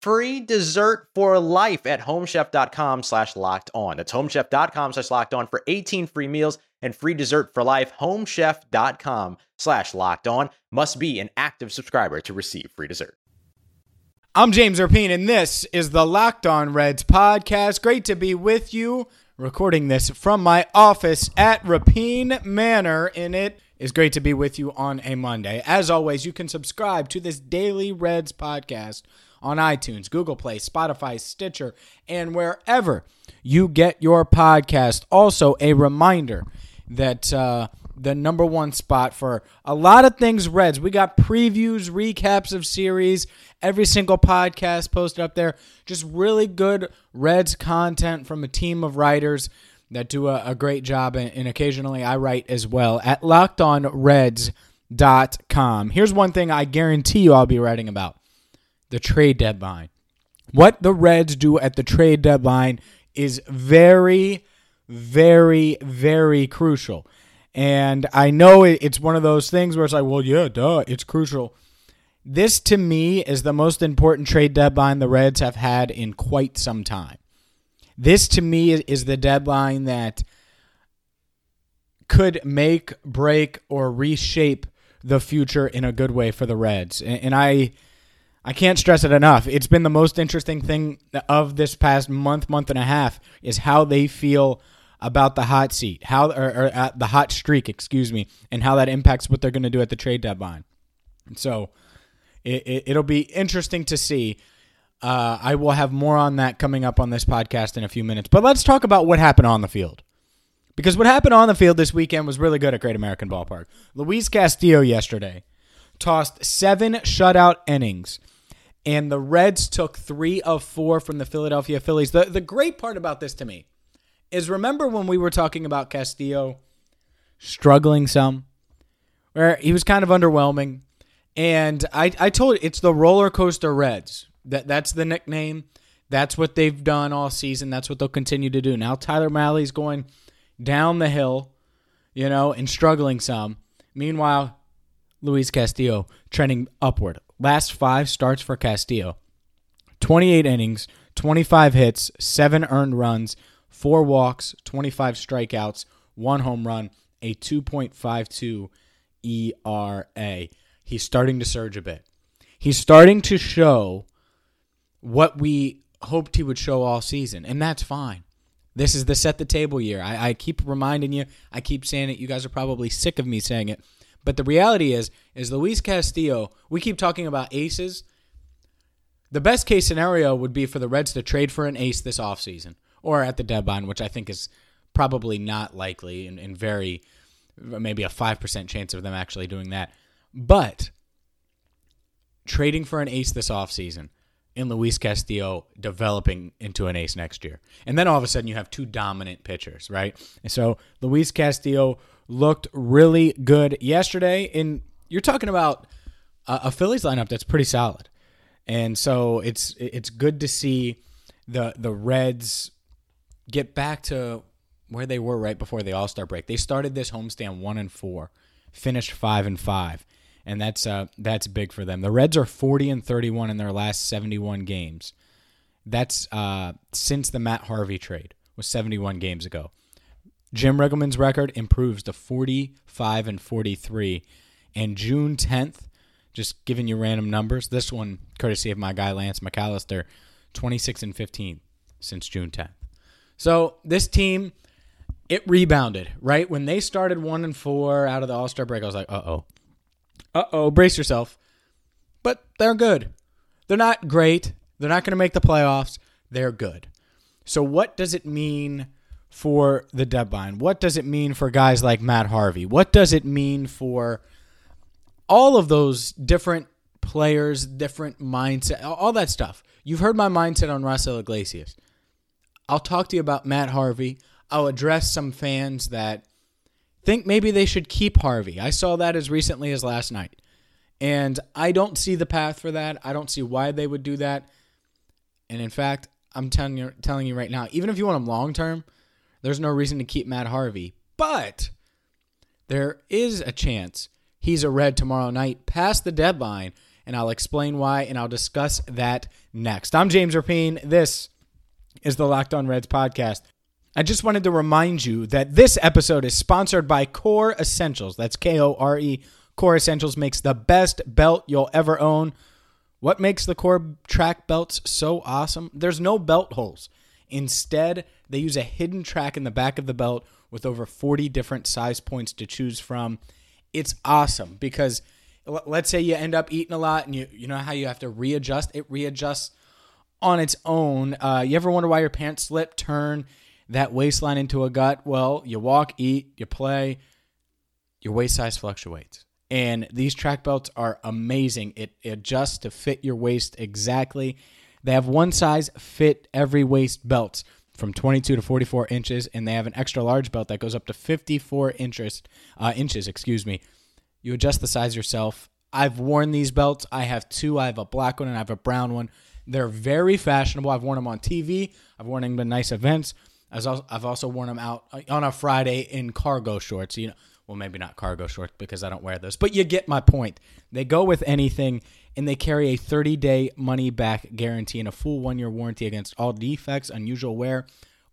free dessert for life at homechef.com slash locked on. That's homechef.com slash locked on for 18 free meals and free dessert for life. Homechef.com slash locked on must be an active subscriber to receive free dessert. I'm James Rapien, and this is the Locked On Reds podcast. Great to be with you. Recording this from my office at Rapien Manor, and it is great to be with you on a Monday. As always, you can subscribe to this daily Reds podcast on iTunes, Google Play, Spotify, Stitcher, and wherever you get your podcast. Also, a reminder that uh, the number one spot for a lot of things Reds, we got previews, recaps of series, every single podcast posted up there. Just really good Reds content from a team of writers that do a, a great job, and, and occasionally I write as well at lockedonreds.com. Here's one thing I guarantee you I'll be writing about the trade deadline. What the Reds do at the trade deadline is very, very, very crucial. And I know it's one of those things where it's like, well, yeah, duh, it's crucial. This to me is the most important trade deadline the Reds have had in quite some time. This to me is the deadline that could make, break, or reshape the future in a good way for the Reds. And I I can't stress it enough. It's been the most interesting thing of this past month, month and a half is how they feel about the hot seat, how or, or uh, the hot streak, excuse me, and how that impacts what they're going to do at the trade deadline. So it, will it, be interesting to see. Uh, I will have more on that coming up on this podcast in a few minutes. But let's talk about what happened on the field. Because what happened on the field this weekend was really good at Great American Ballpark. Luis Castillo yesterday tossed seven shutout innings and the Reds took three of four from the Philadelphia Phillies. The the great part about this to me is remember when we were talking about Castillo struggling some, where he was kind of underwhelming, and I I told it's the roller coaster Reds. That that's the nickname. That's what they've done all season. That's what they'll continue to do. Now Tyler Mahle's going down the hill, you know, and struggling some. Meanwhile, Luis Castillo trending upward. Last five starts for Castillo 28 innings, 25 hits, 7 earned runs, 4 walks, 25 strikeouts, 1 home run, a 2.52 ERA. He's starting to surge a bit. He's starting to show what we hoped he would show all season, and that's fine. This is the set the table year. I, I keep reminding you, I keep saying it. You guys are probably sick of me saying it. But the reality is, is Luis Castillo. We keep talking about aces. The best case scenario would be for the Reds to trade for an ace this offseason or at the deadline, which I think is probably not likely and, and very maybe a 5% chance of them actually doing that. But trading for an ace this offseason and Luis Castillo developing into an ace next year. And then all of a sudden you have two dominant pitchers, right? And so Luis Castillo looked really good yesterday. And you're talking about a, a Phillies lineup that's pretty solid. And so it's it's good to see the the Reds get back to where they were right before the All Star break. They started this homestand one and four, finished five and five, and that's uh, that's big for them. The Reds are forty and thirty one in their last seventy one games. That's uh, since the Matt Harvey trade was seventy one games ago. Jim Riggleman's record improves to forty five and forty three, and June tenth. Just giving you random numbers. This one, courtesy of my guy Lance McAllister, 26 and 15 since June 10th. So this team, it rebounded right when they started one and four out of the All Star break. I was like, uh oh, uh oh, brace yourself. But they're good. They're not great. They're not going to make the playoffs. They're good. So what does it mean for the deadline? What does it mean for guys like Matt Harvey? What does it mean for all of those different players, different mindset, all that stuff? You've heard my mindset on Raisel Iglesias. I'll talk to you about Matt Harvey. I'll address some fans that think maybe they should keep Harvey. I saw that as recently as last night. And I don't see the path for that. I don't see why they would do that. And in fact, I'm telling you telling you right now, even if you want him long term, there's no reason to keep Matt Harvey. But there is a chance he's a red tomorrow night past the deadline, and I'll explain why and I'll discuss that next. I'm James Rapien. This is the Locked On Reds podcast. I just wanted to remind you that this episode is sponsored by Kore Essentials. That's K O R E. Kore Essentials makes the best belt you'll ever own. What makes the Kore track belts so awesome? There's no belt holes. Instead, they use a hidden track in the back of the belt with over 40 different size points to choose from. It's awesome because let's say you end up eating a lot and you you know how you have to readjust, it readjusts on its own. Uh, you ever wonder why your pants slip, turn that waistline into a gut? Well, you walk, eat, you play, your waist size fluctuates. And these track belts are amazing. It adjusts to fit your waist exactly. They have one size fit every waist belts from 22 to 44 inches, and they have an extra large belt that goes up to 54 inches. Uh, inches, excuse me. You adjust the size yourself. I've worn these belts. I have two. I have a black one and I have a brown one. They're very fashionable. I've worn them on TV. I've worn them to nice events. I've also worn them out uh, on a Friday in cargo shorts. You know, well, maybe not cargo shorts because I don't wear those, but you get my point. They go with anything, and they carry a 30-day money-back guarantee and a full one-year warranty against all defects, unusual wear,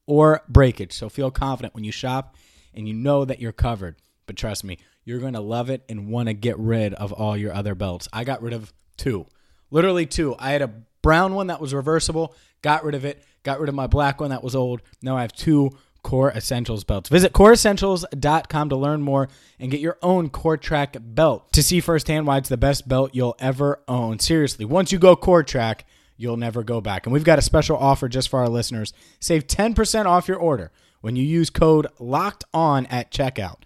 or breakage. So feel confident when you shop, and you know that you're covered. But trust me, you're going to love it and want to get rid of all your other belts. I got rid of two, literally two. I had a brown one that was reversible, got rid of it, got rid of my black one that was old. Now I have two Kore Essentials belts. Visit koreessentials.com to learn more and get your own Kore Track belt to see firsthand why it's the best belt you'll ever own. Seriously, once you go Kore Track, you'll never go back. And we've got a special offer just for our listeners. Save 10% off your order when you use code LOCKED ON at checkout.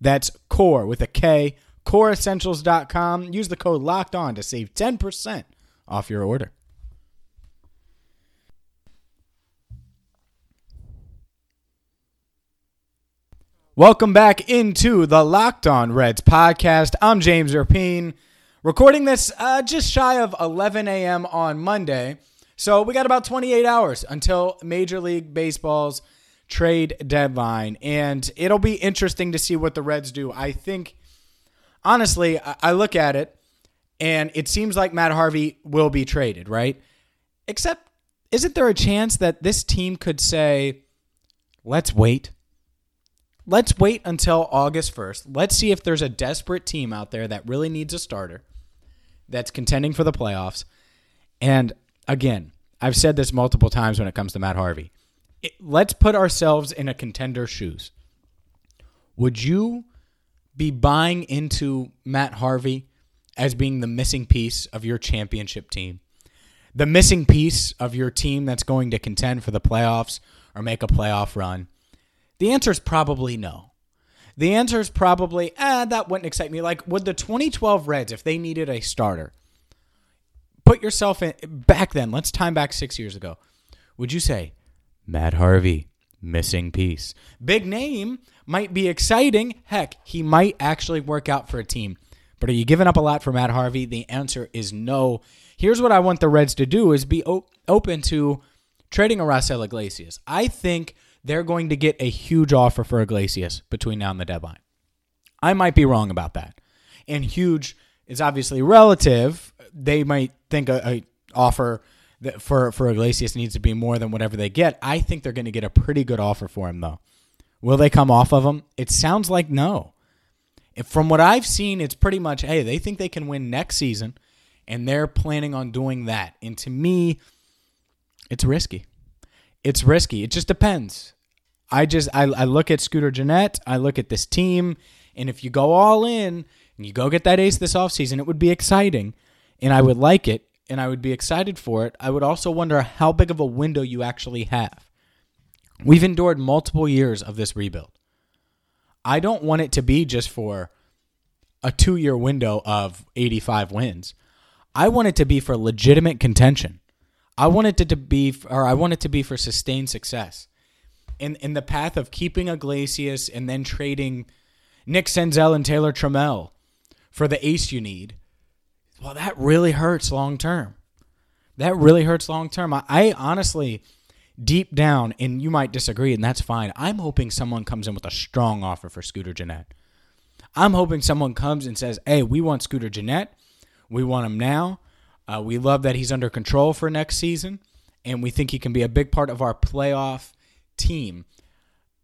That's core with a K, koreessentials.com. Use the code LOCKED ON to save 10% off your order. Welcome back into the Locked On Reds podcast. I'm James Rapien, recording this uh, just shy of 11 a.m. on Monday. So we got about 28 hours until Major League Baseball's trade deadline, and it'll be interesting to see what the Reds do. I think, honestly, I look at it, and it seems like Matt Harvey will be traded, right? Except, isn't there a chance that this team could say, let's wait? Let's wait until August 1st. Let's see if there's a desperate team out there that really needs a starter that's contending for the playoffs. And again, I've said this multiple times when it comes to Matt Harvey. It, let's put ourselves in a contender's shoes. Would you be buying into Matt Harvey as being the missing piece of your championship team? The missing piece of your team that's going to contend for the playoffs or make a playoff run? The answer is probably no. The answer is probably, ah, that wouldn't excite me. Like, would the 2012 Reds, if they needed a starter, put yourself in back then, let's time back six years ago, would you say, Matt Harvey, missing piece? Big name, might be exciting. Heck, he might actually work out for a team. But are you giving up a lot for Matt Harvey? The answer is no. Here's what I want the Reds to do is be open to trading a Raisel Iglesias. I think they're going to get a huge offer for Iglesias between now and the deadline. I might be wrong about that. And huge is obviously relative. They might think a, a offer that for for Iglesias needs to be more than whatever they get. I think they're going to get a pretty good offer for him though. Will they come off of him? It sounds like no. If, from what I've seen, it's pretty much hey, they think they can win next season, and they're planning on doing that. And to me, it's risky. It's risky. It just depends. I just I, I look at Scooter Gennett, I look at this team, and if you go all in and you go get that ace this offseason, it would be exciting. And I would like it and I would be excited for it. I would also wonder how big of a window you actually have. We've endured multiple years of this rebuild. I don't want it to be just for a two year window of 85 wins. I want it to be for legitimate contention. I want it to be, or I want it to be for sustained success. In in the path of keeping Iglesias and then trading Nick Senzel and Taylor Trammell for the ace you need. Well, that really hurts long term. That really hurts long term. I, I honestly, deep down, and you might disagree, and that's fine. I'm hoping someone comes in with a strong offer for Scooter Gennett. I'm hoping someone comes and says, "Hey, we want Scooter Gennett. We want him now. Uh, we love that he's under control for next season, and we think he can be a big part of our playoff team."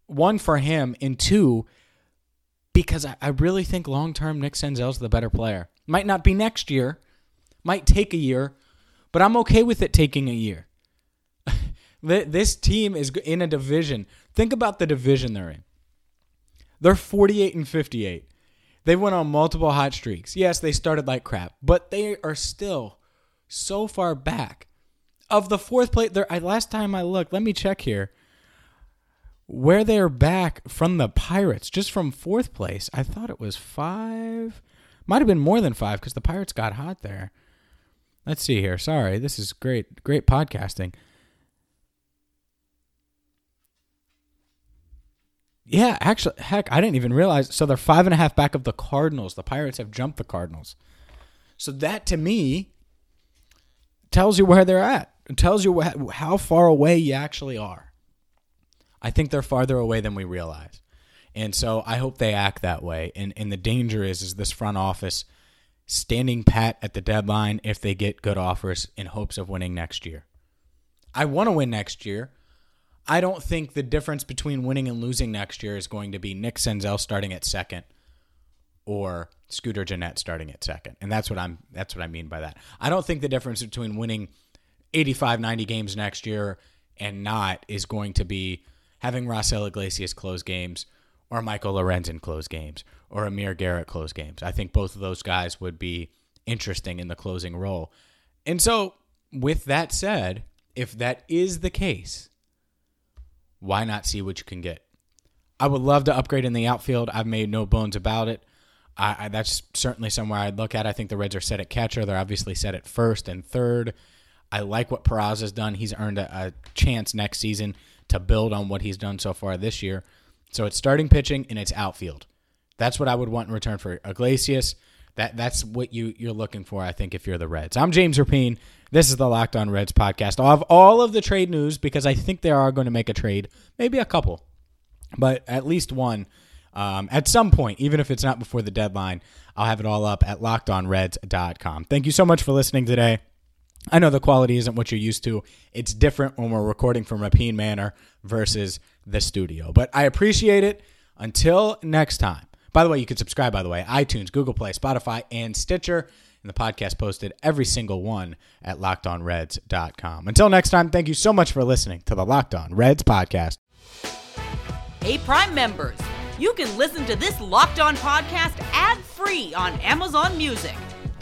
One for him, and two, because I, I really think long term Nick Senzel's the better player. Might not be next year, might take a year, but I'm okay with it taking a year. this team is in a division. Think about the division they're in. They're 48 and 58. They went on multiple hot streaks. Yes, they started like crap, but they are still so far back. Of the fourth place, there. Last time I looked, let me check here. Where they're back from the Pirates, just from fourth place. I thought it was five. Might have been more than five because the Pirates got hot there. Let's see here. Sorry, this is great, great podcasting. Yeah, actually, heck, I didn't even realize. So they're five and a half back of the Cardinals. The Pirates have jumped the Cardinals. So that to me tells you where they're at. It tells you how far away you actually are. I think they're farther away than we realize. And so I hope they act that way. And and the danger is is this front office standing pat at the deadline if they get good offers in hopes of winning next year. I want to win next year. I don't think the difference between winning and losing next year is going to be Nick Senzel starting at second or Scooter Gennett starting at second. And that's what I'm that's what I mean by that. I don't think the difference between winning 85 90 games next year and not is going to be having Raisel Iglesias close games or Michael Lorenzen close games or Amir Garrett close games. I think both of those guys would be interesting in the closing role. And so, with that said, if that is the case, why not see what you can get? I would love to upgrade in the outfield. I've made no bones about it. I, I, that's certainly somewhere I'd look at. I think the Reds are set at catcher. They're obviously set at first and third. I like what Peraza's done. He's earned a, a chance next season to build on what he's done so far this year. So it's starting pitching and it's outfield. That's what I would want in return for Iglesias. That that's what you you're looking for, I think, if you're the Reds. I'm James Rapien. This is the Locked On Reds podcast. I'll have all of the trade news because I think they are going to make a trade, maybe a couple, but at least one um, at some point, even if it's not before the deadline. I'll have it all up at lockedonreds.com. Thank you so much for listening today. I know the quality isn't what you're used to. It's different when we're recording from Rapien Manor versus the studio. But I appreciate it. Until next time. By the way, you can subscribe, by the way, iTunes, Google Play, Spotify, and Stitcher. And the podcast posted every single one at lockedonreds.com. Until next time, thank you so much for listening to the Locked On Reds podcast. Hey, Prime members, you can listen to this Locked On podcast ad free on Amazon Music.